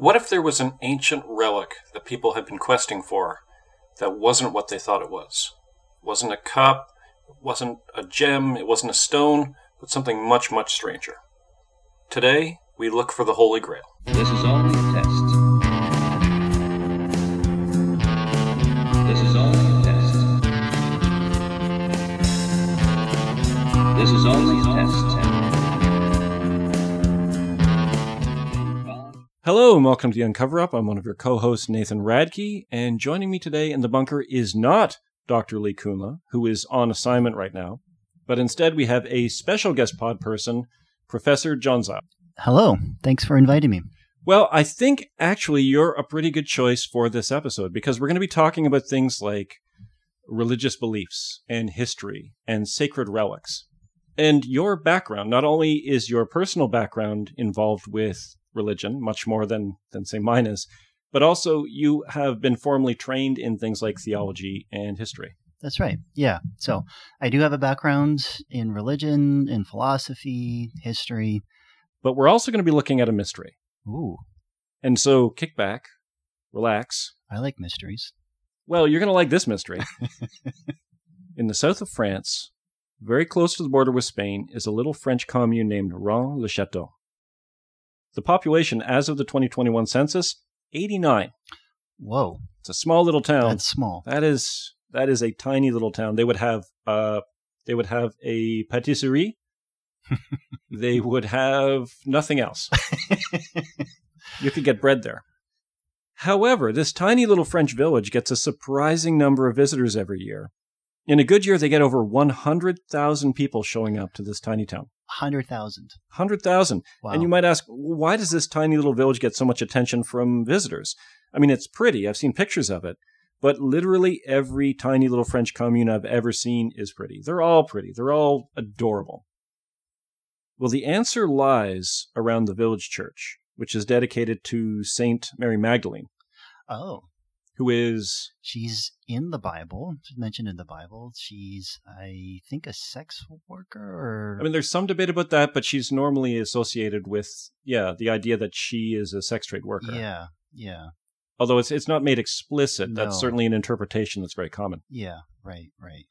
What if there was an ancient relic that people had been questing for that wasn't what they thought it was? It wasn't a cup, it wasn't a gem, it wasn't a stone, but something much, much stranger. Today, we look for the Holy Grail. This is only a test. Hello and welcome to the Uncover Up. I'm one of your co-hosts, Nathan Radke, and joining me today in the bunker is not Dr. Lee Kunla, who is on assignment right now, but instead we have a special guest pod person, Professor Jon Zeyl. Hello. Thanks for inviting me. Well, I think actually you're a pretty good choice for this episode because we're going to be talking about things like religious beliefs and history and sacred relics. And your background, not only is your personal background involved with religion, much more than, than say mine is, but also you have been formally trained in things like theology and history. That's right. Yeah. So I do have a background in religion, in philosophy, history. But we're also going to be looking at a mystery. Ooh, And so kick back, relax. I like mysteries. Well, you're going to like this mystery. in the south of France, very close to the border with Spain, is a little French commune named Rennes-le-Château. The population as of the 2021 census, 89. Whoa, It's a small little town. that's small. That is that is a tiny little town. They would have uh they would have a patisserie. they would have nothing else. you could get bread there. However, this tiny little French village gets a surprising number of visitors every year. In a good year, they get over 100,000 people showing up to this tiny town. 100,000. 100,000. Wow. And you might ask, why does this tiny little village get so much attention from visitors? I mean, it's pretty. I've seen pictures of it. But literally every tiny little French commune I've ever seen is pretty. They're all pretty. They're all adorable. Well, the answer lies around the village church, which is dedicated to Saint Mary Magdalene, oh, who is she's in the Bible. She's mentioned in the Bible. She's, I think, a sex worker or. I mean, there's some debate about that, but she's normally associated with, yeah, the idea that she is a sex trade worker. yeah, yeah, Although it's it's not made explicit. That's certainly an interpretation that's very common. yeah, right, right.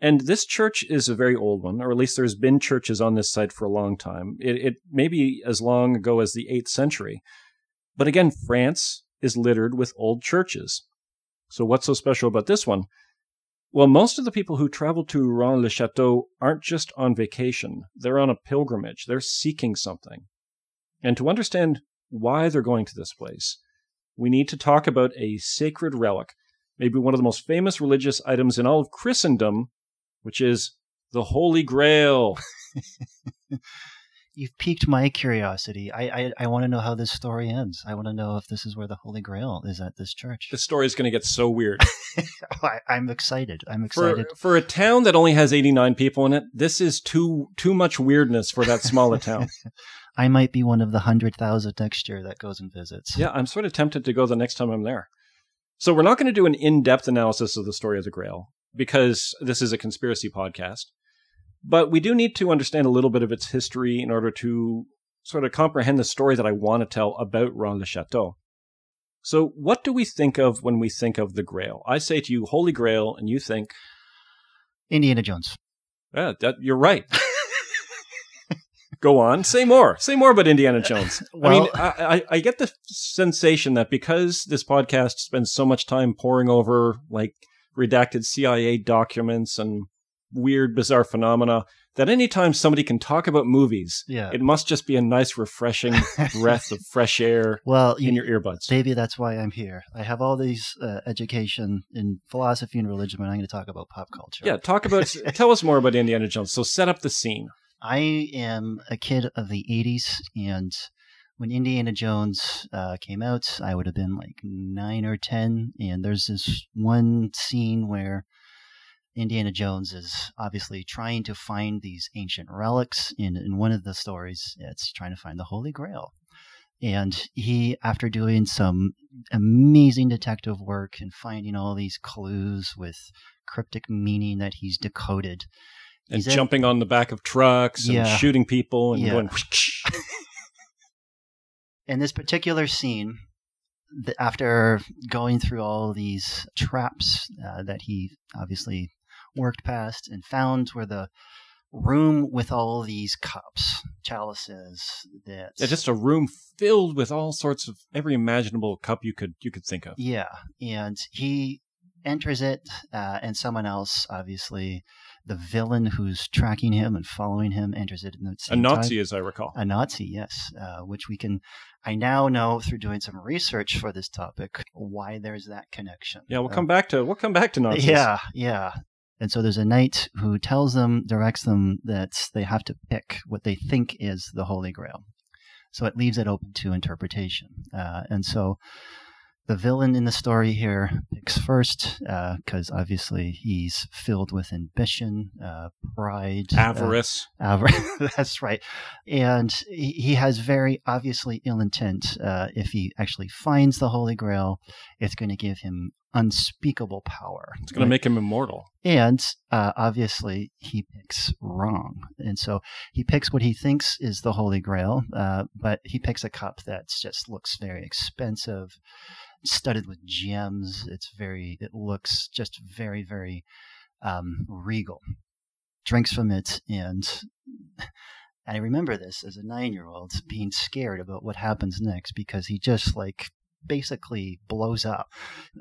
And this church is a very old one, or at least there's been churches on this site for a long time. It, it may be as long ago as the 8th century. But again, France is littered with old churches. So what's so special about this one? Well, most of the people who travel to Rennes-le-Château aren't just on vacation. They're on a pilgrimage. They're seeking something. And to understand why they're going to this place, we need to talk about a sacred relic, maybe one of the most famous religious items in all of Christendom, which is the Holy Grail. You've piqued my curiosity. I, I, I want to know how this story ends. I want to know if this is where the Holy Grail is at this church. The story is going to get so weird. I, I'm excited. I'm excited. for a town that only has 89 people in it, this is too too much weirdness for that smaller town. I might be one of the hundred thousand next year that goes and visits. Yeah, I'm sort of tempted to go the next time I'm there. So we're not going to do an in-depth analysis of the story of the Grail because this is a conspiracy podcast. But we do need to understand a little bit of its history in order to sort of comprehend the story that I want to tell about Rennes-le-Château. So what do we think of when we think of the Grail? I say to you, Holy Grail, and you think, Indiana Jones. yeah, that, you're right. Go on, say more. Say more about Indiana uh, Jones. I mean, I, I, I get the sensation that because this podcast spends so much time poring over like redacted CIA documents and weird, bizarre phenomena, that anytime somebody can talk about movies, Yeah. it must just be a nice, refreshing breath of fresh air Well, in you, your earbuds. maybe that's why I'm here. I have all these uh, education in philosophy and religion, but I'm going to talk about pop culture. Yeah, talk about. tell us more about Indiana Jones. So set up the scene. I am a kid of the 80s, and when Indiana Jones uh, came out, I would have been like nine or 10. And there's this one scene where Indiana Jones is obviously trying to find these ancient relics. In, in one of the stories, it's trying to find the Holy Grail. And he, after doing some amazing detective work and finding all these clues with cryptic meaning that he's decoded, and He's at- jumping on the back of trucks and Yeah. shooting people and Yeah. going. in this particular scene, after going through all these traps uh, that he obviously worked past and found where the room with all these cups, chalices, that Yeah, just a room filled with all sorts of every imaginable cup you could you could think of. yeah, and he enters it, uh, and someone else, obviously, the villain who's tracking him and following him, enters it in the A same time. Nazi, as I recall. A Nazi, yes, uh, which we can. I now know through doing some research for this topic why there's that connection. Yeah, we'll Uh, come back to we'll come back to Nazis. Yeah, yeah. And so there's a knight who tells them, directs them that they have to pick what they think is the Holy Grail. So it leaves it open to interpretation. Uh, and so the villain in the story here picks first because obviously he's filled with ambition, uh, pride, uh, Avarice. Avarice. That's right. And he he has very obviously ill intent. Uh, if he actually finds the Holy Grail, it's going to give him unspeakable power. it's going to make him immortal. And uh, obviously, he picks wrong. And so he picks what he thinks is the Holy Grail, uh, but he picks a cup that just looks very expensive, studded with gems. It's very, it looks just very, very um, regal. Drinks from it, and I remember this as a nine year old being scared about what happens next because he just like basically blows up.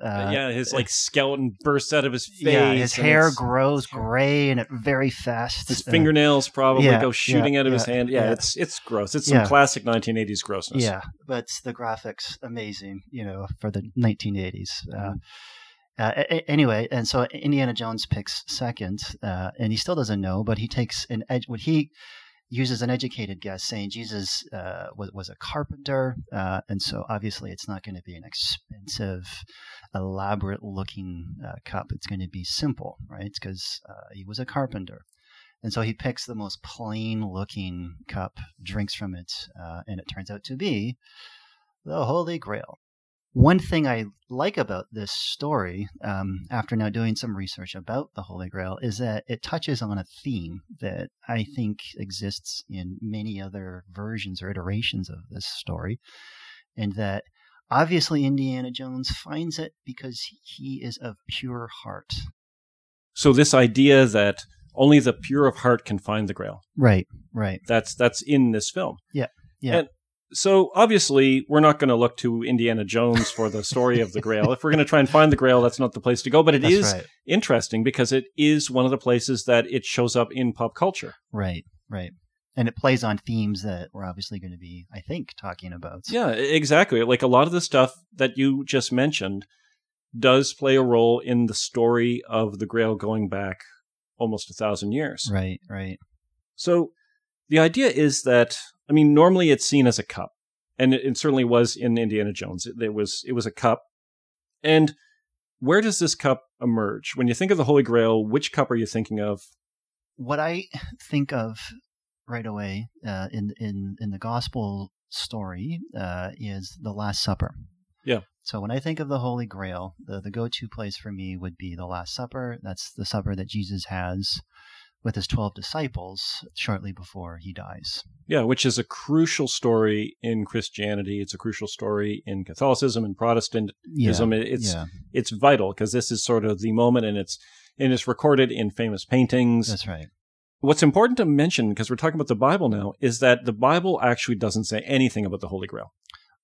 Uh, yeah, his like skeleton bursts out of his face. yeah, his hair grows gray and it very fast. His Uh, fingernails probably yeah, go shooting yeah, out of his hand. Yeah, yeah. it's it's gross. It's some Yeah. classic 1980s grossness. yeah, but the graphics amazing, you know, for the 1980s. Uh, Mm-hmm. uh, a- anyway, and so Indiana Jones picks second, uh, and he still doesn't know, but he takes an edge. What he uses an educated guess, saying Jesus uh, was was a carpenter, uh, and so obviously it's not going to be an expensive, elaborate looking uh, cup. It's going to be simple, right? Because uh, he was a carpenter. And so he picks the most plain looking cup, drinks from it, uh, and it turns out to be the Holy Grail. One thing I like about this story, um, after now doing some research about the Holy Grail, is that it touches on a theme that I think exists in many other versions or iterations of this story, and that obviously Indiana Jones finds it because he is of pure heart. So this idea that only the pure of heart can find the Grail. Right, right. That's that's in this film. Yeah, yeah. And so obviously we're not going to look to Indiana Jones for the story of the Grail. If we're going to try and find the Grail, that's not the place to go. But it That's is right. interesting because it is one of the places that it shows up in pop culture. Right, right. And it plays on themes that we're obviously going to be, I think, talking about. Yeah, exactly. Like a lot of the stuff that you just mentioned does play a role in the story of the Grail going back almost a thousand years. Right, right. So the idea is that I mean, normally it's seen as a cup, and it, it certainly was in Indiana Jones. It, it was it was a cup, and where does this cup emerge when you think of the Holy Grail? Which cup are you thinking of? What I think of right away uh, in in in the gospel story uh, is the Last Supper. Yeah. So when I think of the Holy Grail, the the go to place for me would be the Last Supper. That's the supper that Jesus has with his twelve disciples shortly before he dies. Yeah, which is a crucial story in Christianity. It's a crucial story in Catholicism and Protestantism. Yeah, It's yeah, it's vital because this is sort of the moment, and it's and it's recorded in famous paintings. that's right. What's important to mention, because we're talking about the Bible now, is that the Bible actually doesn't say anything about the Holy Grail.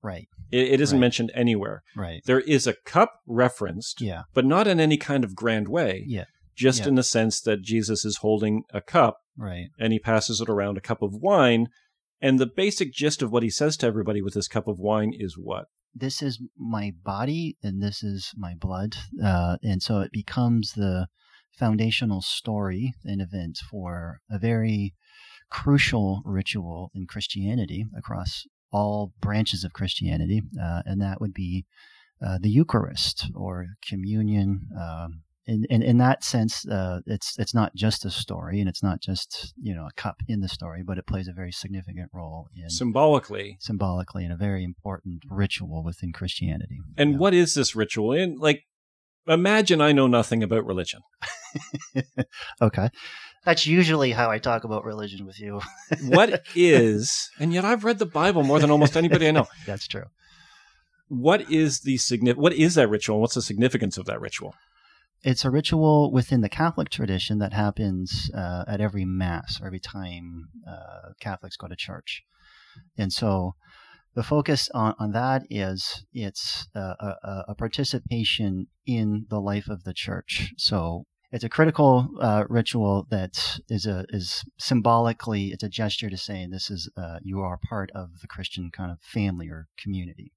Right, It, it isn't Right. mentioned anywhere. right. There is a cup referenced, Yeah, but not in any kind of grand way. Yeah. Just Yeah. in the sense that Jesus is holding a cup right. and he passes it around a cup of wine. And the basic gist of what he says to everybody with this cup of wine is what? this is my body and this is my blood. Uh, and so it becomes the foundational story and event for a very crucial ritual in Christianity across all branches of Christianity. Uh, and that would be uh, the Eucharist or communion. Um, in, in, in that sense, uh, it's it's not just a story, and it's not just you know a cup in the story, but it plays a very significant role in Symbolically. symbolically in a very important ritual within Christianity. And what is this ritual? And like, imagine I know nothing about religion. okay. That's usually how I talk about religion with you. what is, and yet I've read the Bible more than almost anybody I know. That's true. What is the signif- What is that ritual? What's the significance of that ritual? It's a ritual within the Catholic tradition that happens uh, at every Mass or every time uh, Catholics go to church. And so the focus on, on that is it's a, a, a participation in the life of the church. So it's a critical uh, ritual that is a is symbolically it's a gesture to say this is uh, you are part of the Christian kind of family or community.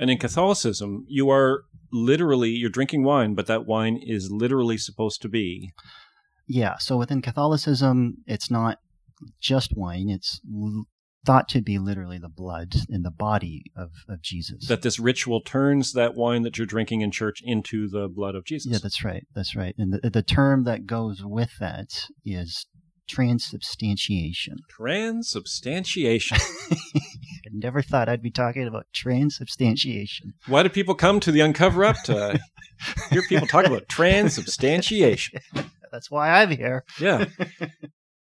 And in Catholicism, you are literally you're drinking wine, but that wine is literally supposed to be. Yeah. So within Catholicism, it's not just wine; it's l- thought to be literally the blood and the body of, of Jesus. That this ritual turns that wine that you're drinking in church into the blood of Jesus. yeah, that's right. That's right. And the, the term that goes with that is transubstantiation. Transubstantiation. I never thought I'd be talking about transubstantiation. Why do people come to the Uncover Up to hear people talk about transubstantiation? That's why I'm here. Yeah.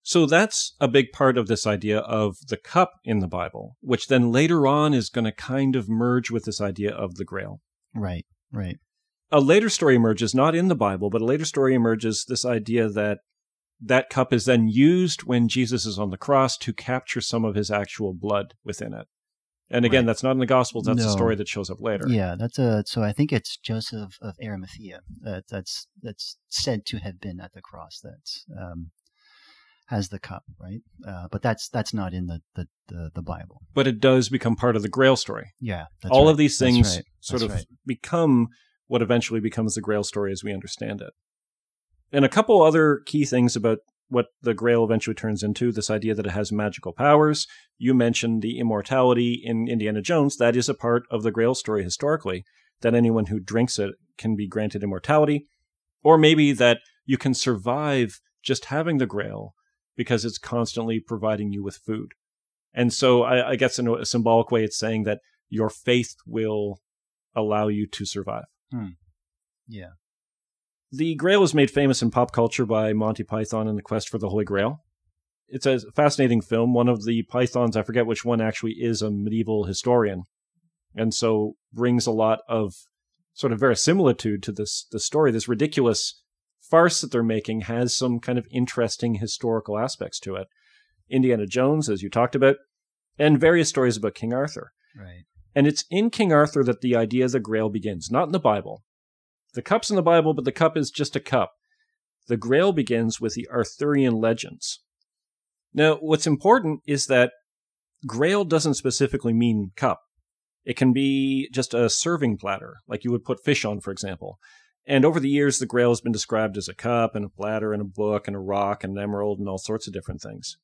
So that's a big part of this idea of the cup in the Bible, which then later on is going to kind of merge with this idea of the grail. Right, right. A later story emerges, not in the Bible, but a later story emerges this idea that that cup is then used when Jesus is on the cross to capture some of his actual blood within it. And again, Right. that's not in the Gospels. That's a story that shows up later. Yeah, that's a. So I think it's Joseph of Arimathea. Uh, that's that's said to have been at the cross. That um, has the cup, right? Uh, but that's that's not in the the, the, the Bible. But it does become part of the Grail story. Yeah, All right. of these things right. sort That's of become what eventually becomes the Grail story as we understand it. And a couple other key things about what the Grail eventually turns into this idea that it has magical powers. You mentioned the immortality in Indiana Jones. That is a part of the Grail story historically, that anyone who drinks it can be granted immortality. Or maybe that you can survive just having the Grail because it's constantly providing you with food. And so I, I guess in a symbolic way, it's saying that your faith will allow you to survive. Hmm. Yeah. The Grail is made famous in pop culture by Monty Python and the Quest for the Holy Grail. It's a fascinating film. One of the Pythons, I forget which one, actually is a medieval historian, and so brings a lot of sort of verisimilitude to this the story. This ridiculous farce that they're making has some kind of interesting historical aspects to it. Indiana Jones, as you talked about, and various stories about King Arthur. Right. And it's in King Arthur that the idea of the Grail begins, not in the Bible. The cup's in the Bible, but the cup is just a cup. The Grail begins with the Arthurian legends. Now, what's important is that Grail doesn't specifically mean cup. It can be just a serving platter, like you would put fish on, for example. And over the years, the Grail has been described as a cup and a platter and a book and a rock and an emerald and all sorts of different things.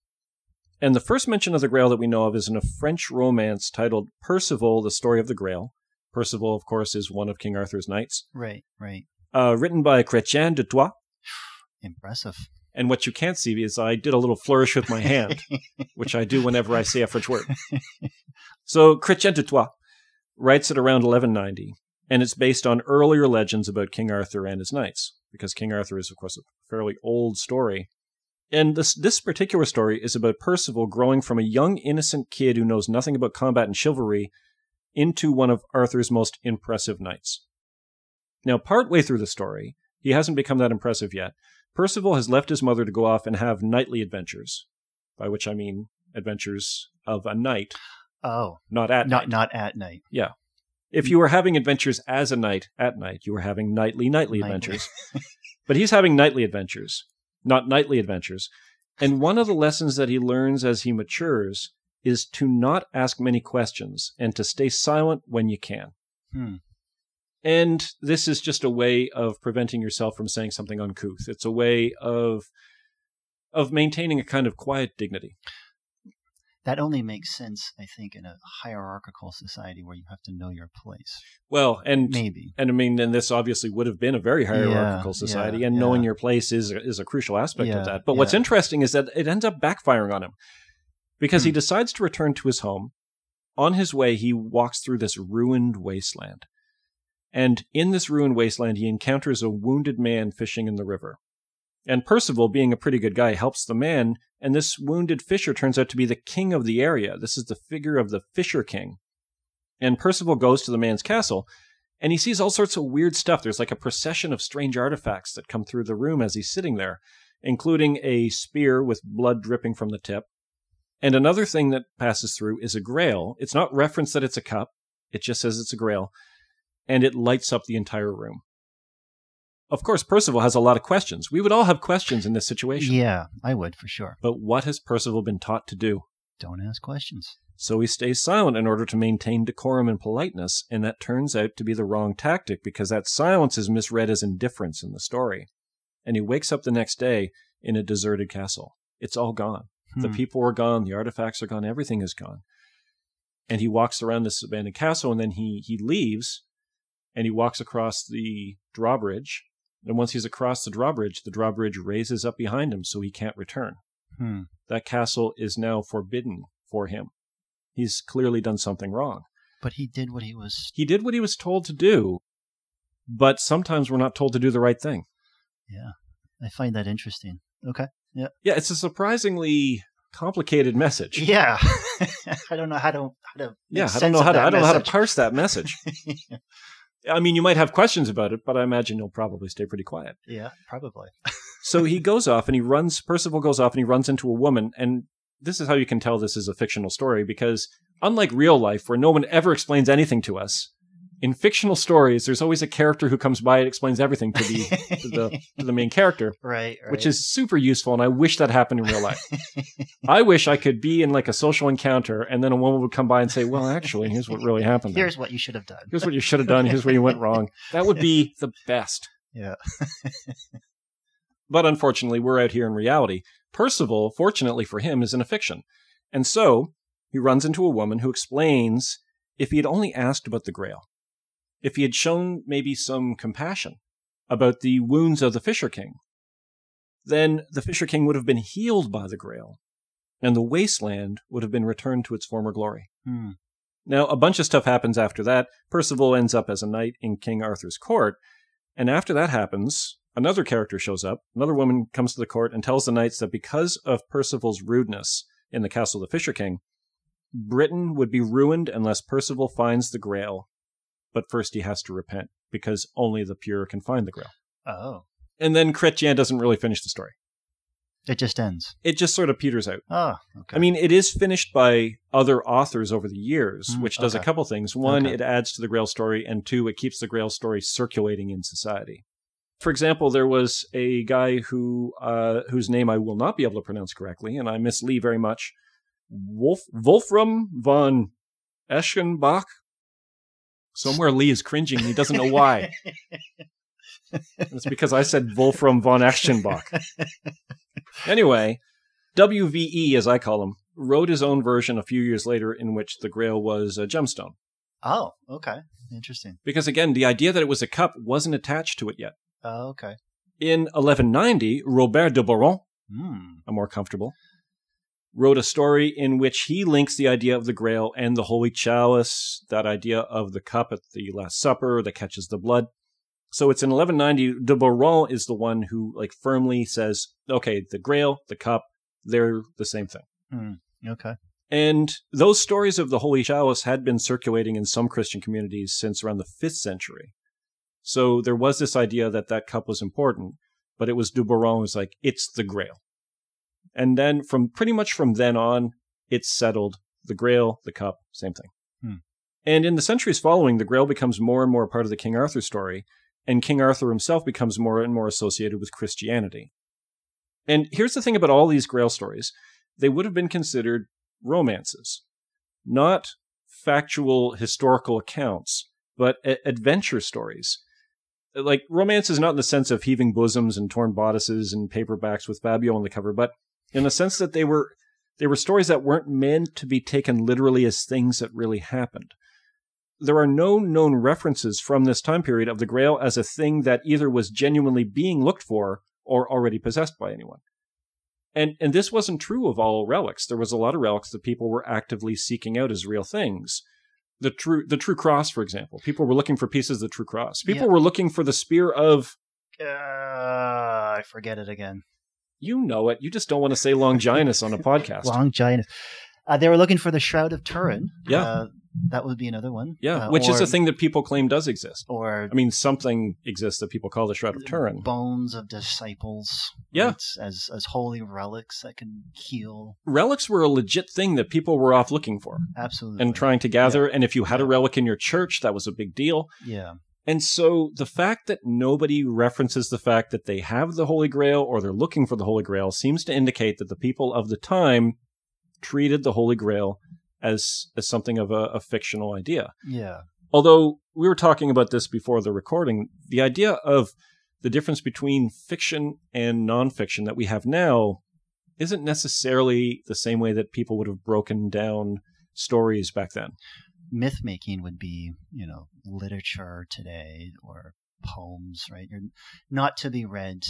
And the first mention of the Grail that we know of is in a French romance titled Percival, the Story of the Grail. Percival, of course, is one of King Arthur's knights, Right. Right. uh, written by Chrétien de Troyes. Impressive. And what you can't see is I did a little flourish with my hand, which I do whenever I say a French word. So Chrétien de Troyes writes it around 1190, and it's based on earlier legends about King Arthur and his knights, because King Arthur is, of course, a fairly old story. And this this particular story is about Percival growing from a young innocent kid who knows nothing about combat and chivalry into one of Arthur's most impressive knights. Now, partway through the story, he hasn't become that impressive yet. Percival has left his mother to go off and have knightly adventures, by which I mean adventures of a knight, Oh, not at not night. not at night. Yeah, if mm. you were having adventures as a knight at night, you were having nightly nightly Nightly. adventures. but he's having nightly adventures, not nightly adventures. And one of the lessons that he learns as he matures is to not ask many questions and to stay silent when you can. Hmm. And this is just a way of preventing yourself from saying something uncouth. It's a way of of maintaining a kind of quiet dignity. That only makes sense, I think, in a hierarchical society where you have to know your place. Well, and Maybe. and I mean, and this obviously would have been a very hierarchical Yeah, society, yeah, and knowing your place is is a crucial aspect Yeah, of that. But what's interesting is that it ends up backfiring on him because he Hmm. decides to return to his home. On his way, he walks through this ruined wasteland, and in this ruined wasteland, he encounters a wounded man fishing in the river. And Percival, being a pretty good guy, helps the man, and this wounded fisher turns out to be the king of the area. This is the figure of the Fisher King. And Percival goes to the man's castle, and he sees all sorts of weird stuff. There's like a procession of strange artifacts that come through the room as he's sitting there, including a spear with blood dripping from the tip. And another thing that passes through is a grail. It's not referenced that it's a cup, it just says it's a grail, and it lights up the entire room. Of course, Percival has a lot of questions. We would all have questions in this situation. Yeah, I would for sure. But what has Percival been taught to do? Don't ask questions. So he stays silent in order to maintain decorum and politeness, and that turns out to be the wrong tactic because that silence is misread as indifference in the story. And he wakes up the next day in a deserted castle. It's all gone. The Hmm. people are gone, the artifacts are gone, everything is gone. And he walks around this abandoned castle and then he he leaves and he walks across the drawbridge. And once he's across the drawbridge, the drawbridge raises up behind him so he can't return. Hmm. That castle is now forbidden for him. He's clearly done something wrong. But he did what he was. He did what he was told to do, but sometimes we're not told to do the right thing. Yeah, I find that interesting. Okay. Yeah, Yeah, it's a surprisingly complicated message. Yeah, I don't know how to how to. Yeah, I don't know how to I don't know how to parse that message. I mean, you might have questions about it, but I imagine you'll probably stay pretty quiet. yeah, probably. So he goes off and he runs. Percival goes off and he runs into a woman, and this is how you can tell this is a fictional story because unlike real life, where no one ever explains anything to us, in fictional stories, there's always a character who comes by and explains everything to the to the to the main character. right, right. which is super useful and i wish that happened in real life i wish i could be in like a social encounter and then a woman would come by and say well actually here's what really happened there. here's what you should have done. here's what you should have done here's where you went wrong that would be the best Yeah. but unfortunately we're out here in reality percival fortunately for him is in a fiction and so he runs into a woman who explains if he had only asked about the grail if he had shown maybe some compassion about the wounds of the fisher king then the Fisher King would have been healed by the Grail, and the wasteland would have been returned to its former glory. Hmm. Now, a bunch of stuff happens after that. Percival ends up as a knight in King Arthur's court, and after that happens, another character shows up. Another woman comes to the court and tells the knights that because of Percival's rudeness in the castle of the Fisher King, Britain would be ruined unless Percival finds the Grail. But first he has to repent, because only the pure can find the Grail. Oh, And then Chrétien doesn't really finish the story. it just ends. It just sort of peters out. Oh, okay. I mean, it is finished by other authors over the years, Mm, which does a couple things. One, Okay. it adds to the Grail story, and two, it keeps the Grail story circulating in society. For example, there was a guy who uh, whose name I will not be able to pronounce correctly, and I miss Lee very much. Wolf Wolfram von Eschenbach. Somewhere Lee is cringing. He doesn't know why. It's because I said Wolfram von Eschenbach. Anyway, WVE, as I call him, wrote his own version a few years later in which the Grail was a gemstone. oh, okay. Interesting. Because again, the idea that it was a cup wasn't attached to it yet. Oh, okay. In 1190, Robert de Boron, Hmm. I'm more comfortable, wrote a story in which he links the idea of the Grail and the Holy Chalice, that idea of the cup at the Last Supper that catches the blood. So it's in 1190, de Boron is the one who like firmly says, okay, the Grail, the cup, they're the same thing. Hmm, okay. And those stories of the Holy Chalice had been circulating in some Christian communities since around the 5th century. So there was this idea that that cup was important, but it was de Boron who's like, it's the Grail. And then from pretty much from then on, it's settled. The Grail, the cup, same thing. Hmm. And in the centuries following, the Grail becomes more and more part of the King Arthur story, and King Arthur himself becomes more and more associated with Christianity. And here's the thing about all these Grail stories they would have been considered romances, not factual historical accounts, but a- adventure stories. Like romance is not in the sense of heaving bosoms and torn bodices and paperbacks with Fabio on the cover, but in the sense that they were they were stories that weren't meant to be taken literally as things that really happened. There are no known references from this time period of the Grail as a thing that either was genuinely being looked for or already possessed by anyone. And and this wasn't true of all relics. There was a lot of relics that people were actively seeking out as real things. The true the true cross, for example. People were looking for pieces of the true cross. People Yeah. were looking for the spear of Uh, I forget it again. You know it. You just don't want to say Longinus on a podcast. Longinus. Uh, they were looking for the Shroud of Turin. Yeah. Uh, that would be another one. yeah, Uh, which is a thing that people claim does exist. Or I mean, something exists that people call the Shroud of Turin. bones of disciples. Yeah. right, As as holy relics that can heal. Relics were a legit thing that people were off looking for Absolutely. and trying to gather. And if you had a relic in your church, that was a big deal. Yeah. And so the fact that nobody references the fact that they have the Holy Grail or they're looking for the Holy Grail seems to indicate that the people of the time treated the Holy Grail as, as something of a, a fictional idea. Yeah. Although we were talking about this before the recording, the idea of the difference between fiction and nonfiction that we have now isn't necessarily the same way that people would have broken down stories back then. Myth making would be, you know, literature today or poems, right? You're not to be read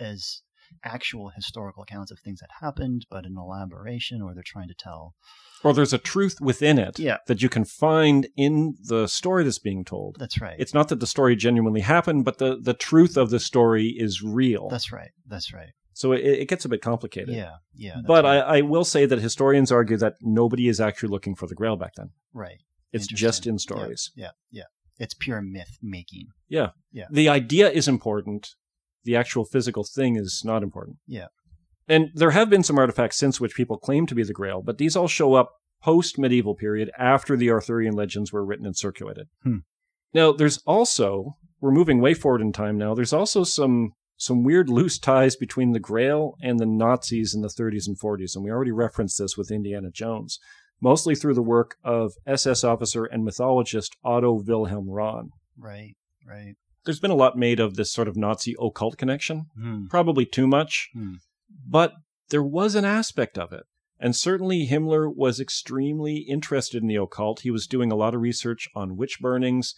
as actual historical accounts of things that happened, but an elaboration or they're trying to tell. Or there's a truth within it Yeah. that you can find in the story that's being told. That's right. It's not that the story genuinely happened, but the, the truth of the story is real. That's right. That's right. so it, it gets a bit complicated. Yeah. Yeah. but right. I, I will say that historians argue that nobody is actually looking for the Grail back then. right. It's just in Yeah, stories. Yeah. Yeah. It's pure myth making. Yeah. Yeah. The idea is important. The actual physical thing is not important. Yeah. And there have been some artifacts since which people claim to be the Grail, but these all show up post medieval period after the Arthurian legends were written and circulated. Hmm. Now, there's also we're moving way forward in time now. There's also some some weird loose ties between the Grail and the Nazis in the 30s and 40s, and we already referenced this with Indiana Jones, mostly through the work of SS officer and mythologist Otto Wilhelm Rahn. Right. Right. There's been a lot made of this sort of Nazi occult connection, Hmm. probably too much, Hmm. but there was an aspect of it. And certainly Himmler was extremely interested in the occult. He was doing a lot of research on witch burnings.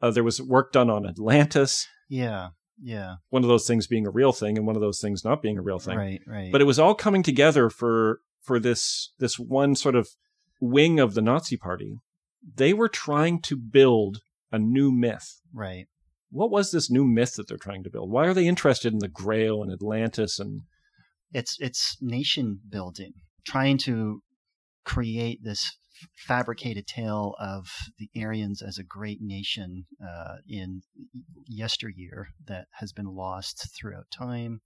Uh, there was work done on Atlantis, Yeah. Yeah. one of those things being a real thing and one of those things not being a real thing. Right. Right. But it was all coming together for for this this one sort of wing of the Nazi party. They were trying to build a new myth. right. What was this new myth that they're trying to build? Why are they interested in the Grail and Atlantis and It's it's nation building, trying to create this fabricated tale of the Aryans as a great nation uh, in yesteryear that has been lost throughout time.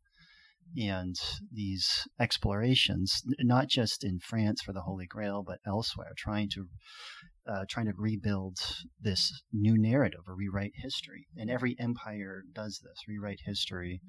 And these explorations, not just in France for the Holy Grail, but elsewhere, trying to uh, trying to rebuild this new narrative or rewrite history. And every empire does this: rewrite history.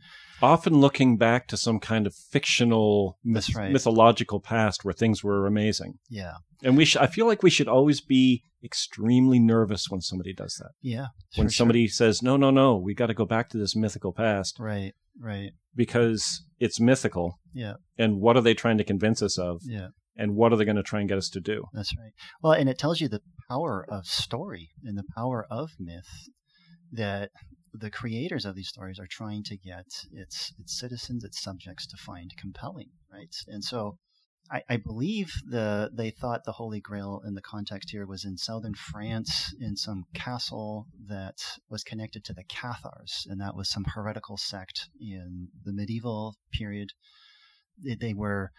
often looking back to some kind of fictional myth- right. mythological past where things were amazing. Yeah, And we sh- I feel like we should always be extremely nervous when somebody does that. yeah. When for sure. somebody says, "No, no, no, we got to go back to this mythical past Right, right. because it's mythical." Yeah, And what are they trying to convince us of? yeah. And what are they going to try and get us to do? That's right. Well, and it tells you the power of story and the power of myth that the creators of these stories are trying to get its its citizens, its subjects to find compelling, right? And so I, I believe the they thought the Holy Grail in the context here was in southern France in some castle that was connected to the Cathars, and that was some heretical sect in the medieval period. They, they were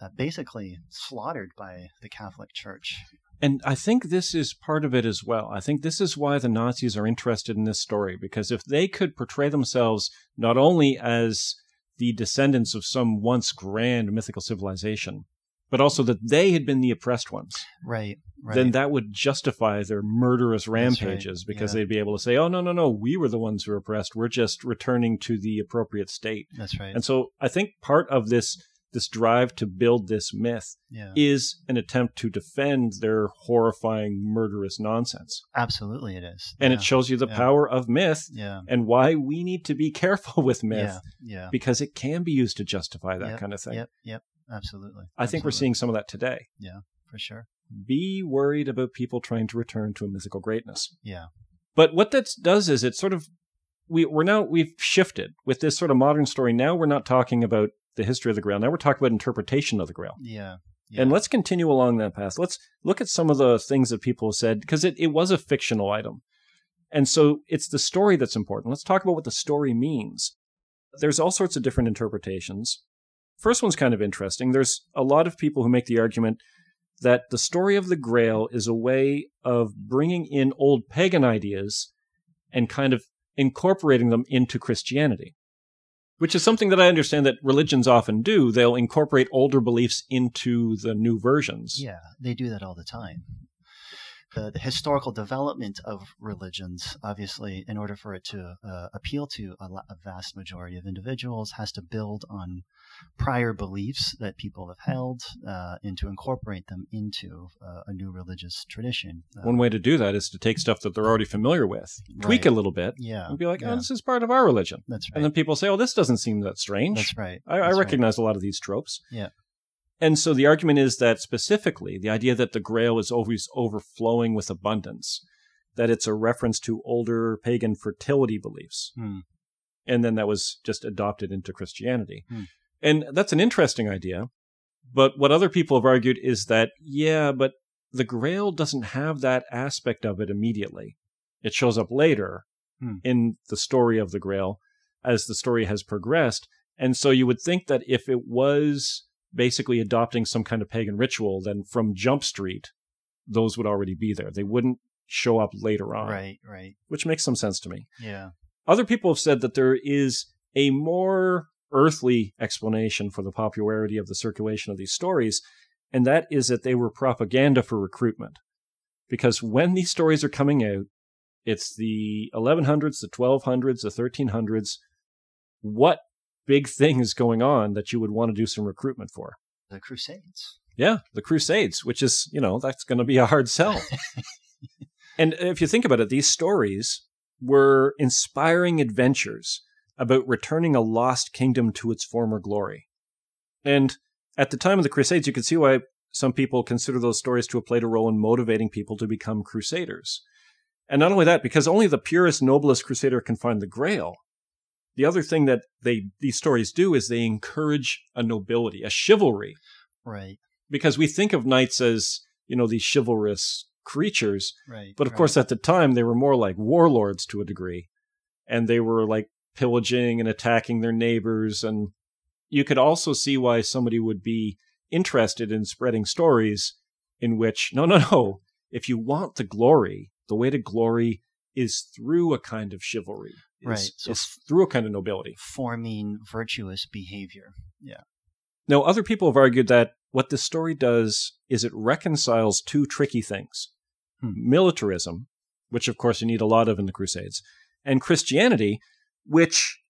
uh, basically slaughtered by the Catholic Church. And I think this is part of it as well. I think this is why the Nazis are interested in this story, because if they could portray themselves not only as the descendants of some once grand mythical civilization, but also that they had been the oppressed ones, Right, right. then that would justify their murderous right, rampages because yeah. they'd be able to say, oh, no, no, no, we were the ones who were oppressed. We're just returning to the appropriate state. That's right. And so I think part of this this drive to build this myth yeah, is an attempt to defend their horrifying murderous nonsense. absolutely, it is. And yeah. it shows you the yeah. power of myth and why we need to be careful with myth yeah, because it can be used to justify that Yep, kind of thing. Yep, yep, absolutely. I think we're seeing some of that today. Yeah, for sure. Be worried about people trying to return to a mythical greatness. Yeah, But what that does is it sort of we we're now we've shifted with this sort of modern story. Now we're not talking about the history of the Grail. Now we're talking about interpretation of the Grail. yeah, yeah. And let's continue along that path. Let's look at some of the things that people have said because it, it was a fictional item. And so it's the story that's important. Let's talk about what the story means. There's all sorts of different interpretations. First one's kind of interesting. There's a lot of people who make the argument that the story of the Grail is a way of bringing in old pagan ideas and kind of incorporating them into Christianity, which is something that I understand that religions often do. They'll incorporate older beliefs into the new versions. Yeah, they do that all the time. The, the historical development of religions, obviously, in order for it to uh, appeal to a, a vast majority of individuals, has to build on prior beliefs that people have held uh, and to incorporate them into uh, a new religious tradition. Uh, One way to do that is to take stuff that they're already familiar with, tweak Right. a little bit, yeah, and be like, yeah. oh, this is part of our religion. that's right. And then people say, oh, this doesn't seem that strange. that's right. I, I That's right. recognize a lot of these tropes. Yeah. And so the argument is that specifically, the idea that the grail is always overflowing with abundance, that it's a reference to older pagan fertility beliefs. Hmm. And then that was just adopted into Christianity. Hmm. And that's an interesting idea. But what other people have argued is that, yeah, but the grail doesn't have that aspect of it immediately. It shows up later Hmm. in the story of the grail as the story has progressed. And so you would think that if it was basically adopting some kind of pagan ritual, then from Jump Street, those would already be there. They wouldn't show up later on, Right, right. which makes some sense to me. Yeah. Other people have said that there is a more earthly explanation for the popularity of the circulation of these stories, and that is that they were propaganda for recruitment. Because when these stories are coming out, it's the 1100s, the 1200s, the 1300s. What big thing is going on that you would want to do some recruitment for? The Crusades. Yeah, the Crusades, which is, you know, that's going to be a hard sell. and if you think about it, these stories were inspiring adventures about returning a lost kingdom to its former glory. And at the time of the Crusades, you can see why some people consider those stories to have played a role in motivating people to become crusaders. And not only that, because only the purest, noblest crusader can find the grail. The other thing that they these stories do is they encourage a nobility, a chivalry Right, because we think of knights as you know these chivalrous creatures right. but of right. course at the time they were more like warlords to a degree and they were like pillaging and attacking their neighbors and you could also see why somebody would be interested in spreading stories in which no no no if you want the glory the way to glory is through a kind of chivalry is, Right, so is through a kind of nobility forming virtuous behavior. Yeah. Now, other people have argued that what this story does is it reconciles two tricky things Hmm. militarism, which of course you need a lot of in the Crusades, and Christianity, which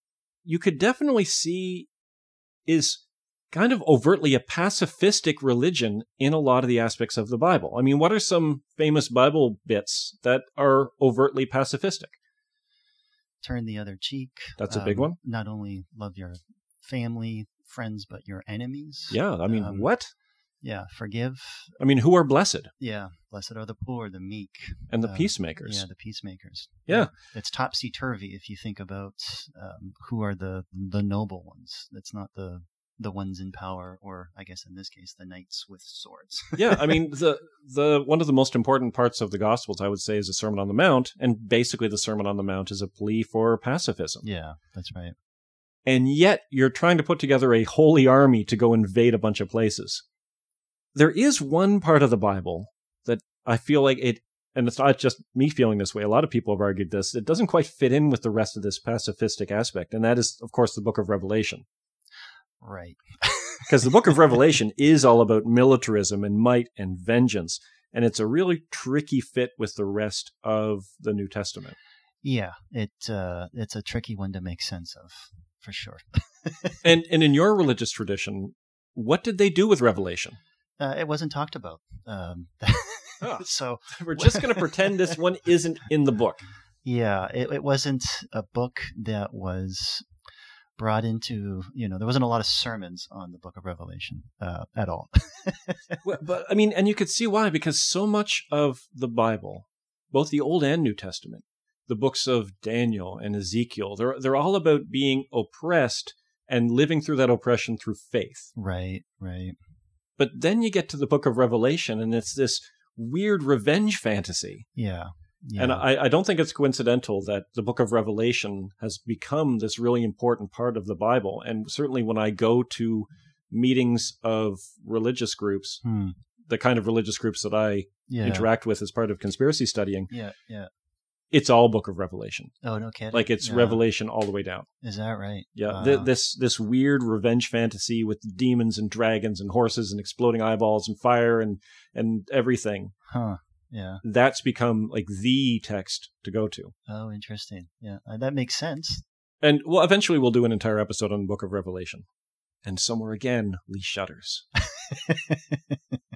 you could definitely see is kind of overtly a pacifistic religion in a lot of the aspects of the Bible. I mean, what are some famous Bible bits that are overtly pacifistic? Turn the other cheek. That's a big one. Not only love your family, friends, but your enemies. Yeah, I mean, Um, what? Yeah, forgive. I mean, who are blessed? Yeah, blessed are the poor, the meek, And the Um, peacemakers. Yeah, the peacemakers. Yeah. it's topsy turvy if you think about um, who are the the noble ones. It's not the the ones in power, or I guess in this case, the knights with swords. yeah, I mean the the one of the most important parts of the Gospels, I would say, is the Sermon on the Mount, and basically the Sermon on the Mount is a plea for pacifism. yeah, that's right. And yet you're trying to put together a holy army to go invade a bunch of places. There is one part of the Bible that I feel like it, and it's not just me feeling this way. A lot of people have argued this. It doesn't quite fit in with the rest of this pacifistic aspect, and that is, of course, the Book of Revelation. Right. because the book of revelation is all about militarism and might and vengeance and it's a really tricky fit with the rest of the new testament Yeah, it uh, it's a tricky one to make sense of, for sure. and and in your religious tradition what did they do with revelation Uh, it wasn't talked about. Um, so we're just going to pretend this one isn't in the book yeah, it, it wasn't a book that was brought into. You know, there wasn't a lot of sermons on the Book of Revelation uh, at all. Well, but i mean and you could see why because so much of the bible both the old and new testament the books of daniel and ezekiel they're they're all about being oppressed and living through that oppression through faith right. Right. But then you get to the book of Revelation and it's this weird revenge fantasy. Yeah. Yeah. And I, I don't think it's coincidental that the book of Revelation has become this really important part of the Bible. And certainly when I go to meetings of religious groups, Hmm. the kind of religious groups that I Yeah. interact with as part of conspiracy studying, Yeah. Yeah. It's all book of Revelation. Oh, no kidding. Like it's. Revelation all the way down. Is that right? Yeah, Wow. th- this this weird revenge fantasy with demons and dragons and horses and exploding eyeballs and fire and and everything. Huh. Yeah. That's become like the text to go to. Oh, interesting. Yeah. Uh, that makes sense. And well, eventually we'll do an entire episode on the Book of Revelation. And somewhere again, Lee shudders.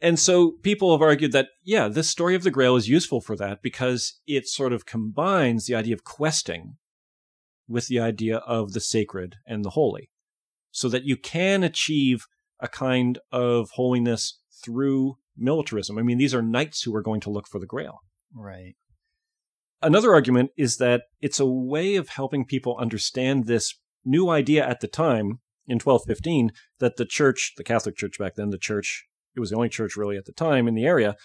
and so people have argued that, yeah, this story of the Grail is useful for that because it sort of combines the idea of questing with the idea of the sacred and the holy. So that you can achieve a kind of holiness through militarism. I mean, these are knights who are going to look for the Grail. Right. Another argument is that it's a way of helping people understand this new idea at the time in 1215 that the church, the Catholic Church back then, the church, it was the only church really at the time in the area,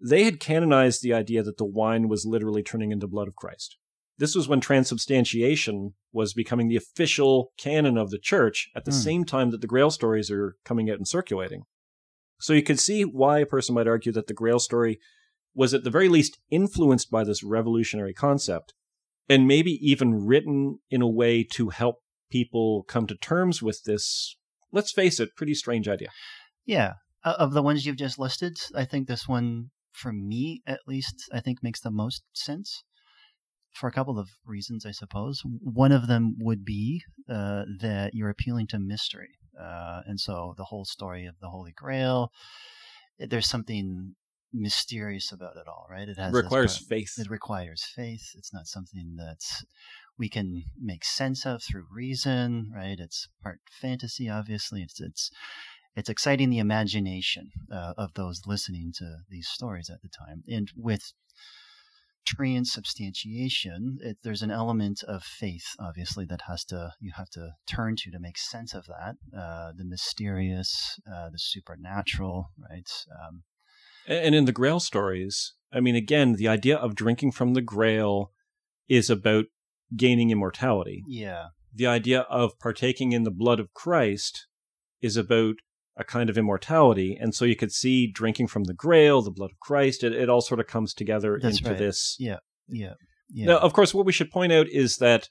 they had canonized the idea that the wine was literally turning into blood of Christ. This was when transubstantiation was becoming the official canon of the church at the Hmm. same time that the Grail stories are coming out and circulating. So you could see why a person might argue that the Grail story was at the very least influenced by this revolutionary concept and maybe even written in a way to help people come to terms with this, let's face it, pretty strange idea. Yeah. Of the ones you've just listed, I think this one, for me at least, I think makes the most sense for a couple of reasons, I suppose. One of them would be uh, that you're appealing to mystery. Uh, and so the whole story of the Holy Grail, eh, there's something mysterious about it all, right? It has this requires part- faith. it requires faith. It's not something that we can make sense of through reason, right? It's part fantasy, obviously. It's it's it's exciting the imagination uh, of those listening to these stories at the time, and with transubstantiation, it, there's an element of faith, obviously, that has to you have to turn to to make sense of that, uh, the mysterious, uh, the supernatural, right? Um, And in the Grail stories, I mean, again, the idea of drinking from the Grail is about gaining immortality. yeah, The idea of partaking in the blood of Christ is about a kind of immortality. And so you could see drinking from the Grail, the blood of Christ, it, it all sort of comes together That's into right. this. yeah, yeah, yeah. Now, of course, what we should point out is that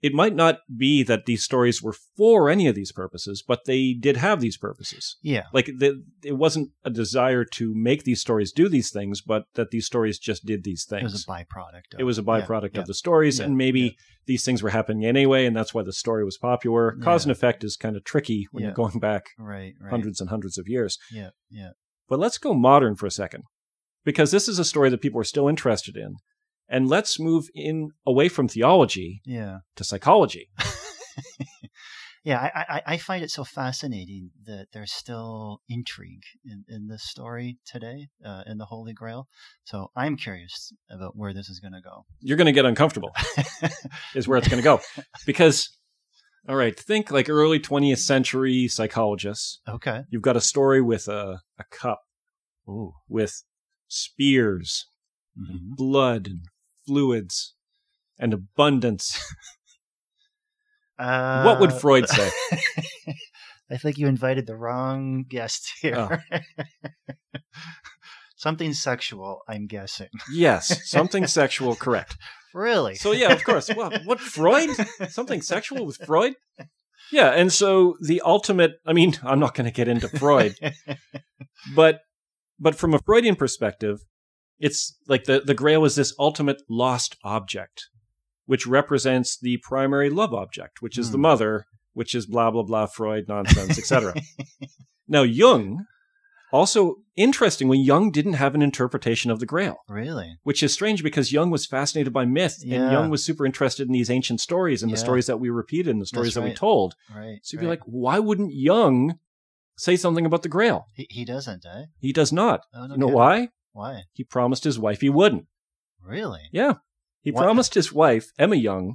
it might not be that these stories were for any of these purposes, but they did have these purposes. yeah, Like, the, it wasn't a desire to make these stories do these things, but that these stories just did these things. it was a byproduct. Of, It was a byproduct yeah. of the stories, Yeah, and maybe these things were happening anyway, and that's why the story was popular. Cause and effect is kind of tricky when you're going back Right, right. hundreds and hundreds of years. Yeah, yeah. But let's go modern for a second, because this is a story that people are still interested in. And let's move in away from theology Yeah. to psychology. yeah, I, I, I find it so fascinating that there's still intrigue in, in this story today, uh, in the Holy Grail. So I'm curious about where this is going to go. You're going to get uncomfortable, is where it's going to go. Because, all right, think like early 20th century psychologists. okay. You've got a story with a, a cup Ooh. with spears, Mhm. blood, and fluids, and abundance. Uh, what would Freud say? I think you invited the wrong guest here. Something sexual, I'm guessing. yes, something sexual, correct. Really? So, yeah, of course. Well, what, Freud? Something sexual with Freud? Yeah, and so the ultimate, I mean, I'm not going to get into Freud, but but from a Freudian perspective, it's like the, the grail is this ultimate lost object, which represents the primary love object, which is the Hmm. mother, which is blah blah blah Freud nonsense, etc. now Jung, also interestingly, Jung didn't have an interpretation of the grail, really? which is strange because Jung was fascinated by myth and Jung was super interested in these ancient stories and the stories that we repeated and the stories That's that we told. Right. So you'd be like, why wouldn't Jung say something about the grail? he, he doesn't, eh? He does not. Oh, no You know kidding. why? Why? He promised his wife he wouldn't. Really? Yeah. He What? promised his wife, Emma Jung,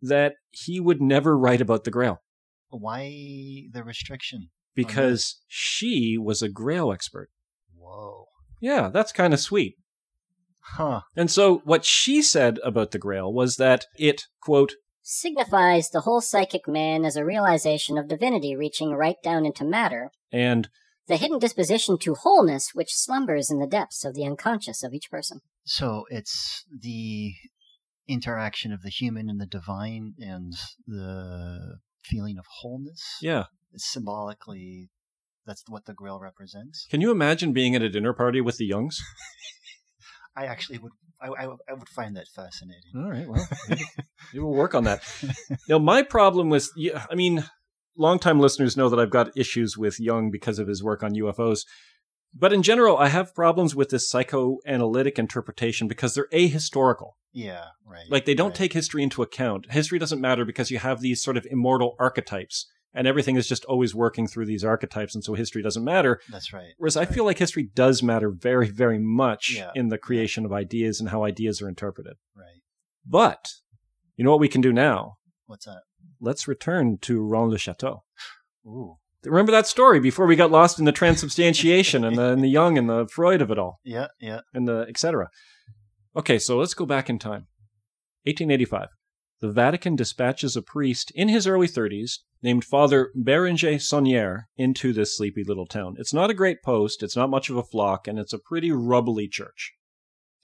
that he would never write about the Grail Why the restriction? because she was a Grail expert. Whoa. Yeah, that's kind of sweet. Huh. And so what she said about the Grail was that it, quote, signifies the whole psychic man as a realization of divinity reaching right down into matter, and the hidden disposition to wholeness which slumbers in the depths of the unconscious of each person. So it's the interaction of the human and the divine and the feeling of wholeness. yeah. Symbolically, that's what the grail represents. Can you imagine being at a dinner party with the Jungs? I actually would. I, I, I would find that fascinating. All right, well, maybe, maybe we'll work on that. Now, my problem was, yeah, I mean, longtime listeners know that I've got issues with Jung because of his work on UFOs. But in general, I have problems with this psychoanalytic interpretation because they're ahistorical. Yeah, right. Like they don't right. take history into account. History doesn't matter because you have these sort of immortal archetypes, and everything is just always working through these archetypes, and so history doesn't matter. That's right. Whereas I Right. feel like history does matter very, very much Yeah. in the creation of ideas and how ideas are interpreted. Right. But you know what we can do now? What's that? Let's return to Rennes-le-Château. Ooh. Remember that story before we got lost in the transubstantiation and the, and the Jung and the Freud of it all Yeah, yeah. and the etc. Okay, so let's go back in time. 1885. The Vatican dispatches a priest in his early 30s named Father Berenger Saunière into this sleepy little town. It's not a great post, it's not much of a flock, and it's a pretty rubbly church.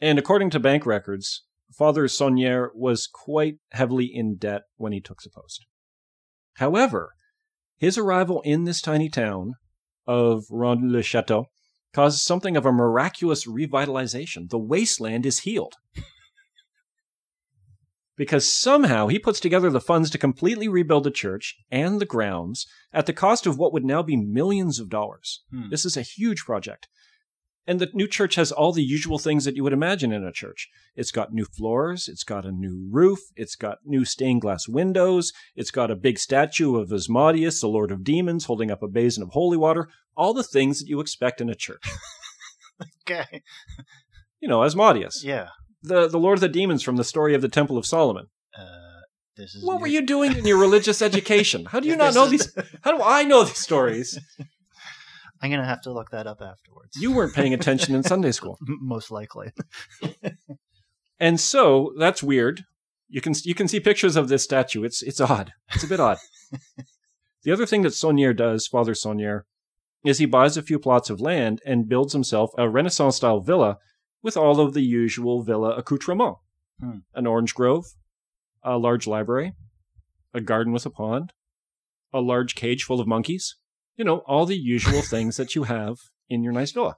And according to bank records, Father Saunière was quite heavily in debt when he took the post. However, his arrival in this tiny town of Rennes-le-Château causes something of a miraculous revitalization. The wasteland is healed. because somehow he puts together the funds to completely rebuild the church and the grounds at the cost of what would now be millions of dollars. Hmm. This is a huge project. And the new church has all the usual things that you would imagine in a church. It's got new floors, it's got a new roof, it's got new stained glass windows, it's got a big statue of Asmodeus, the Lord of Demons, holding up a basin of holy water, all the things that you expect in a church. Okay. You know, Asmodeus, Yeah. the, the Lord of the Demons from the story of the Temple of Solomon. Uh, this is What were you doing in your religious education? How do you not know these? How do I know these stories? I'm gonna have to look that up afterwards. You weren't paying attention in Sunday school. Most likely. And so that's weird. You can you can see pictures of this statue. It's it's odd. It's a bit odd. The other thing that Saunière does, Father Saunière, is he buys a few plots of land and builds himself a Renaissance style villa with all of the usual villa accoutrements. Hmm. An orange grove, a large library, a garden with a pond, a large cage full of monkeys. You know, all the usual things that you have in your nice villa.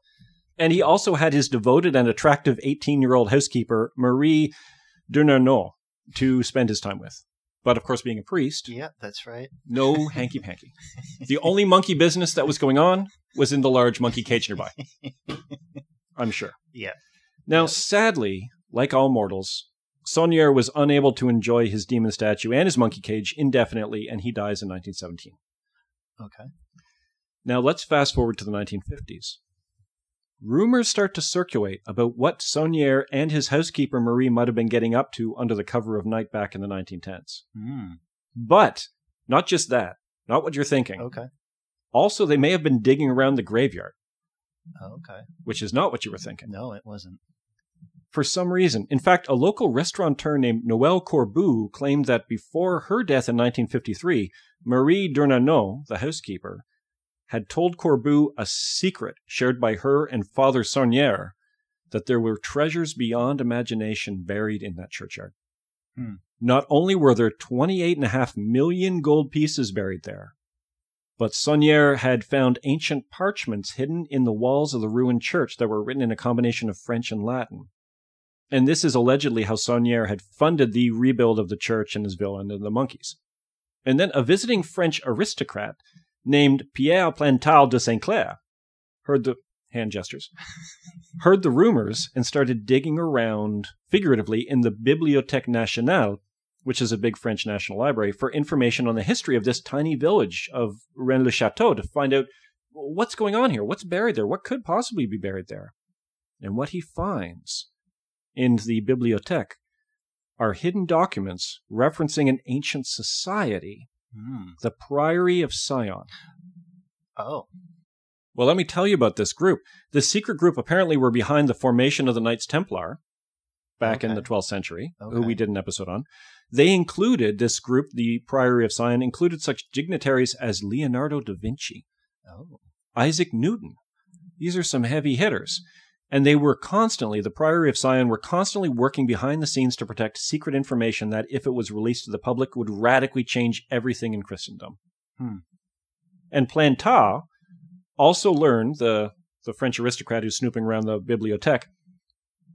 And he also had his devoted and attractive 18 year old housekeeper, Marie Dénarnaud, to spend his time with. But of course, being a priest, Yeah, that's right. no hanky panky. The only monkey business that was going on was in the large monkey cage nearby. I'm sure. Yeah. Now, sadly, like all mortals, Saunière was unable to enjoy his demon statue and his monkey cage indefinitely, and he dies in 1917. Okay. Now let's fast forward to the 1950s. Rumors start to circulate about what Saunière and his housekeeper Marie might have been getting up to under the cover of night back in the 1910s. Hmm. But not just that, not what you're thinking. Okay. Also, they may have been digging around the graveyard, Okay. which is not what you were thinking. No, it wasn't. For some reason. In fact, a local restaurateur named Noël Corbu claimed that before her death in 1953, Marie Dénarnaud, the housekeeper, had told Corbu a secret shared by her and Father Saunière that there were treasures beyond imagination buried in that churchyard. Hmm. Not only were there 28.5 million gold pieces buried there, but Saunière had found ancient parchments hidden in the walls of the ruined church that were written in a combination of French and Latin. And this is allegedly how Saunière had funded the rebuild of the church and his villa and the monkeys. And then a visiting French aristocrat named Pierre Plantard de Saint Clair heard the hand gestures, heard the rumors, and started digging around figuratively in the Bibliothèque Nationale, which is a big French national library, for information on the history of this tiny village of Rennes-le-Château to find out what's going on here, what's buried there, what could possibly be buried there. And what he finds in the bibliothèque are hidden documents referencing an ancient society, Hmm. the Priory of Sion. Oh. Well, let me tell you about this group. This secret group apparently were behind the formation of the Knights Templar, back in the 12th century, who we did an episode on. They included this group, the Priory of Sion, included such dignitaries as Leonardo da Vinci, Oh, Isaac Newton. These are some heavy hitters. And they were constantly, the Priory of Sion were constantly working behind the scenes to protect secret information that, if it was released to the public, would radically change everything in Christendom. Hmm. And Plantard also learned, the, the French aristocrat who's snooping around the bibliothèque,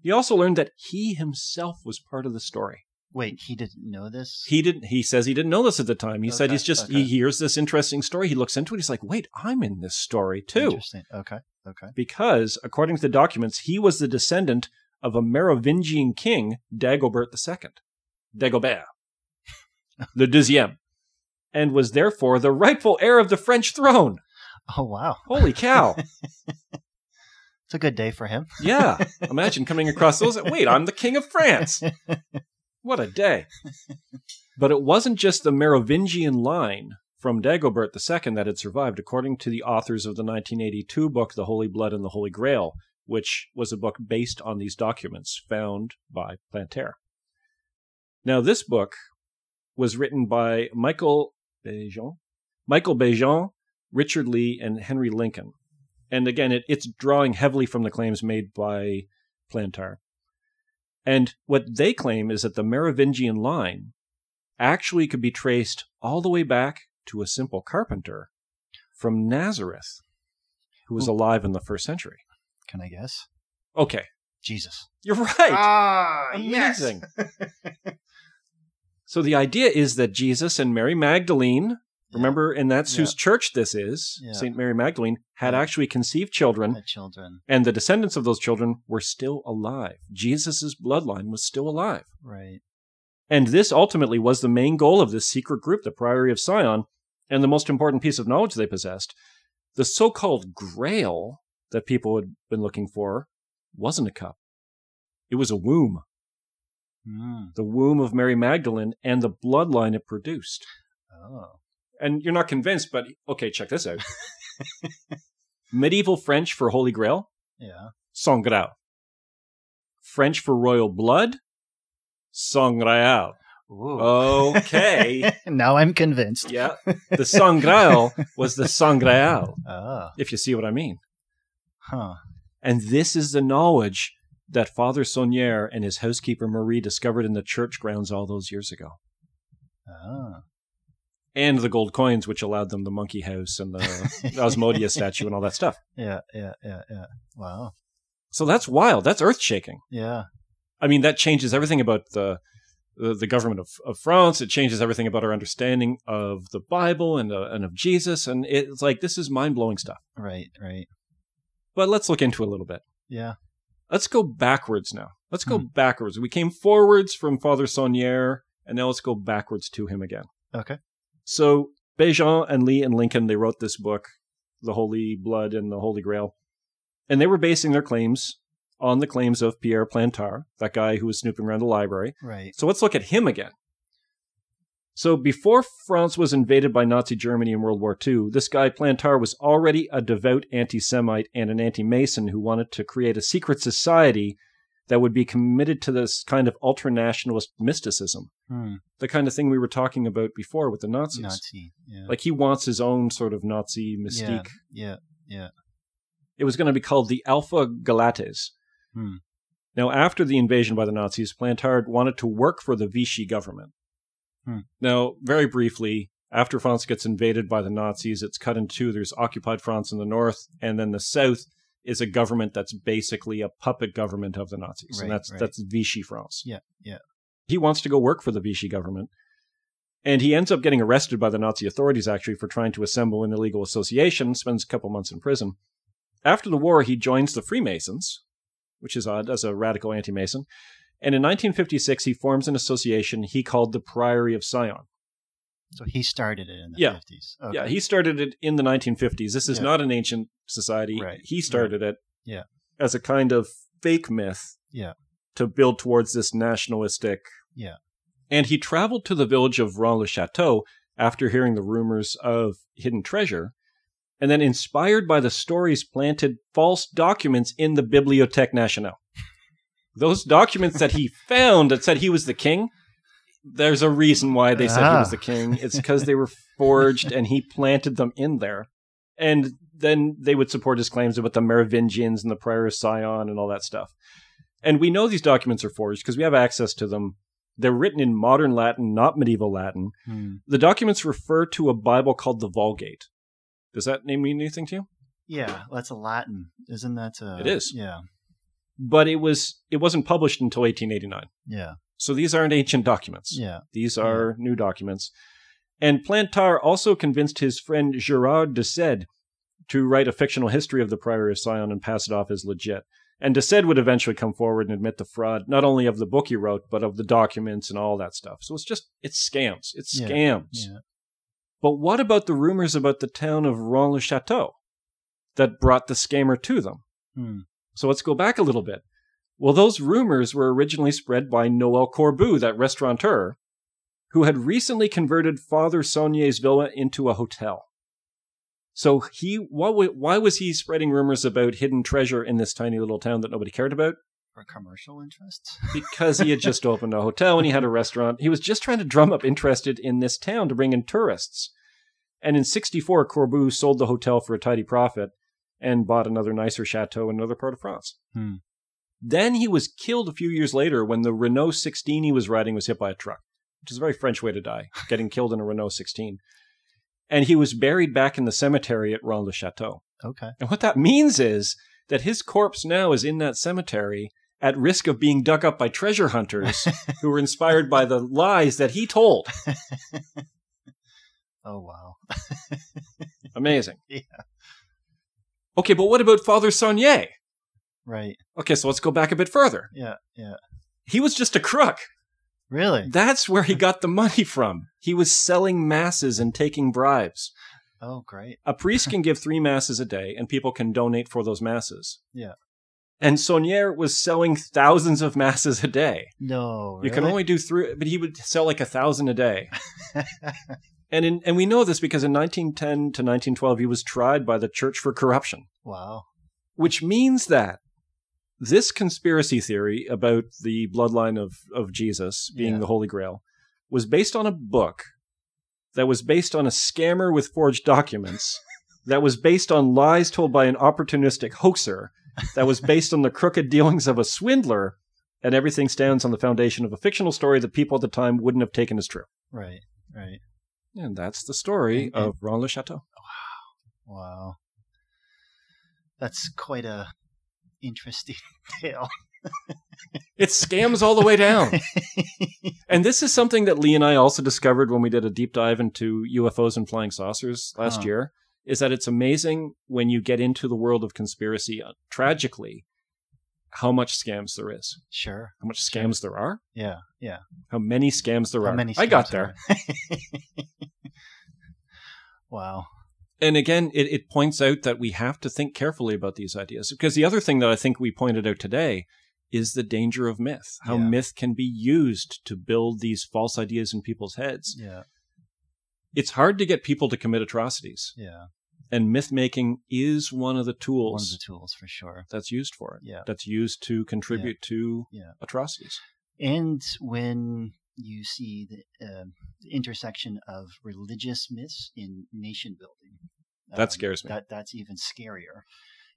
he also learned that he himself was part of the story. wait, he didn't know this. He didn't. He says he didn't know this at the time. He said he's just okay. he hears this interesting story. He looks into it. He's like, wait, I'm in this story too Interesting. Okay. Okay. because, according to the documents, he was the descendant of a Merovingian king, Dagobert II, Dagobert, the deuxième, and was therefore the rightful heir of the French throne. Oh wow, Holy cow! it's a good day for him. yeah, imagine coming across those. Wait, I'm the king of France. What a day! But it wasn't just the Merovingian line from Dagobert II that had survived, according to the authors of the 1982 book, The Holy Blood and the Holy Grail, which was a book based on these documents found by Plantard. Now, this book was written by Michael Baigent, Michael Baigent, Richard Leigh, and Henry Lincoln. And again, it, it's drawing heavily from the claims made by Plantard. And what they claim is that the Merovingian line actually could be traced all the way back to a simple carpenter from Nazareth who was Ooh. alive in the first century. Can I guess? Okay, Jesus. you're right. Ah, Amazing. so the idea is that Jesus and Mary Magdalene, remember, and that's whose church this is, Yeah. St. Mary Magdalene, had Yeah. actually conceived children, Had children. and the descendants of those children were still alive. Jesus' bloodline was still alive. Right. And this ultimately was the main goal of this secret group, the Priory of Sion, and the most important piece of knowledge they possessed. The so called grail that people had been looking for wasn't a cup, it was a womb, Mm. the womb of Mary Magdalene and the bloodline it produced. Oh. And you're not convinced, but okay, check this out. Medieval French for Holy Grail, Yeah. sang. French for royal blood, sang graal. Ooh. Okay. now I'm convinced. Yeah, the Sang Graal was the Sang Graal, Oh. Ah. if you see what I mean. Huh. And this is the knowledge that Father Saunière and his housekeeper Marie discovered in the church grounds all those years ago. Oh. And the gold coins, which allowed them the monkey house and the Asmodeus statue and all that stuff. Yeah. Yeah. Yeah. Yeah. Wow. So that's wild. That's earth shaking. Yeah. I mean, that changes everything about the the, the government of, of France. It changes everything about our understanding of the Bible and, uh, and of Jesus. And it's like, this is mind blowing stuff. Right. Right. But let's look into it a little bit. Yeah. Let's go backwards now. Let's go Hmm. backwards. We came forwards from Father Saunière, and now let's go backwards to him again. Okay. So Baigent and Leigh and Lincoln, they wrote this book, The Holy Blood and the Holy Grail, and they were basing their claims on the claims of Pierre Plantard, that guy who was snooping around the library. Right. So let's look at him again. So before France was invaded by Nazi Germany in World War II, this guy Plantard was already a devout anti-Semite and an anti-Mason who wanted to create a secret society that would be committed to this kind of ultranationalist mysticism, Hmm. the kind of thing we were talking about before with the Nazis. Nazi. Yeah. Like he wants his own sort of Nazi mystique. Yeah. Yeah. It was going to be called the Alpha Galates. Hmm. Now, after the invasion by the Nazis, Plantard wanted to work for the Vichy government. Hmm. Now, very briefly, after France gets invaded by the Nazis, it's cut in two. There's occupied France in the north, and then the south is a government that's basically a puppet government of the Nazis, Right, and that's right. that's Vichy France. Yeah. Yeah. He wants to go work for the Vichy government, and he ends up getting arrested by the Nazi authorities actually for trying to assemble an illegal association. Spends a couple months in prison. After the war, he joins the Freemasons, which is uh, odd as a radical anti-Mason. And in 1956, he forms an association he called the Priory of Sion. So he started it in the Yeah. 50s. Okay. Yeah, he started it in the 1950s. This is Yeah. not an ancient society. Right, He started it Yeah. as a kind of fake myth Yeah. to build towards this nationalistic. Yeah. And he traveled to the village of Rennes-le-Château after hearing the rumors of hidden treasure, and then inspired by the stories planted false documents in the Bibliothèque Nationale. Those documents that he found that said he was the king, there's a reason why they said he was Ah. the king. It's because they were forged and he planted them in there. And then they would support his claims about the Merovingians and the Prior of Sion and all that stuff. And we know these documents are forged because we have access to them. They're written in modern Latin, not medieval Latin. Hmm. The documents refer to a Bible called the Vulgate. Does that name mean anything to you? Yeah, that's a Latin, isn't that? Uh, It is. Yeah, But it was it wasn't published until 1889. yeah, So these aren't ancient documents. yeah. These are new documents. And Plantard also convinced his friend Gerard de Sede to write a fictional history of the Priory of Sion and pass it off as legit. And de Sede would eventually come forward and admit the fraud, not only of the book he wrote, but of the documents and all that stuff. So it's just, it's scams. It's Yeah, scams. Yeah. But what about the rumors about the town of Rennes-le-Château that brought the scammer to them? Hmm. So let's go back a little bit. Well, those rumors were originally spread by Noel Corbu, that restaurateur, who had recently converted Father Saunière's villa into a hotel. So he, why was he spreading rumors about hidden treasure in this tiny little town that nobody cared about? For commercial interests. Because he had just opened a hotel and he had a restaurant. He was just trying to drum up interest in this town to bring in tourists. And in 64, Corbu sold the hotel for a tidy profit and bought another nicer chateau in another part of France. Hmm. Then he was killed a few years later when the Renault 16 he was riding was hit by a truck, which is a very French way to die, getting killed in a Renault 16. And he was buried back in the cemetery at Rennes-le-Château. Okay. And what that means is that his corpse now is in that cemetery at risk of being dug up by treasure hunters who were inspired by the lies that he told. Oh wow. Amazing. Yeah. Okay, but what about Father Saunière? Right. Okay, so let's go back a bit further. Yeah. Yeah. He was just a crook. Really? That's where he got the money from. He was selling masses and taking bribes. Oh, great. A priest can give three masses a day, and people can donate for those masses. Yeah. And Saunière was selling thousands of masses a day. No. You can only do three, but he would sell like a thousand a day. and in, and we know this because in 1910 to 1912 he was tried by the Church for corruption, Wow. which means that this conspiracy theory about the bloodline of of Jesus being Yeah. the Holy Grail was based on a book that was based on a scammer with forged documents. That was based on lies told by an opportunistic hoaxer. That was based on the crooked dealings of a swindler. And everything stands on the foundation of a fictional story that people at the time wouldn't have taken as true. Right. Right. And that's the story And- and- of Rennes-le-Château. Wow. Wow. That's quite a interesting tale. It scams all the way down. and this is something that Lee and I also discovered when we did a deep dive into UFOs and flying saucers last Huh. year. Is that it's amazing when you get into the world of conspiracy, uh, tragically, how much scams there is, Sure. how much scams there are, Yeah. Yeah. how many scams there How are. many I got there. wow. And again, it, it points out that we have to think carefully about these ideas. Because the other thing that I think we pointed out today is the danger of myth, how Yeah. myth can be used to build these false ideas in people's heads. Yeah. It's hard to get people to commit atrocities, Yeah. and myth making is one of the tools. One of the tools for sure. that's used for it. Yeah. That's used to contribute to Yeah. atrocities. And when you see the, uh, the intersection of religious myths in nation building, That scares me. That that's even scarier.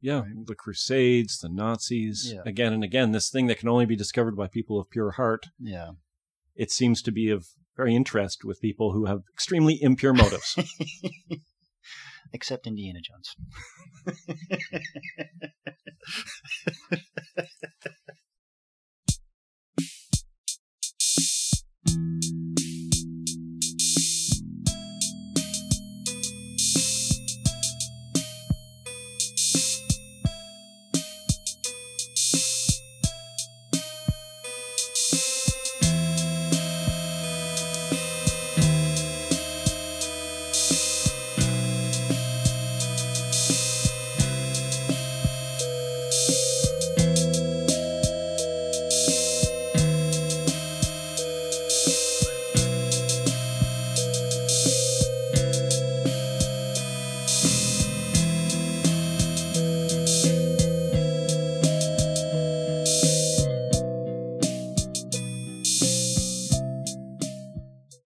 Yeah, Right. the Crusades, the Nazis, Yeah. again and again, this thing that can only be discovered by people of pure heart. Yeah. It seems to be of very interest with people who have extremely impure motives. Except Indiana Jones.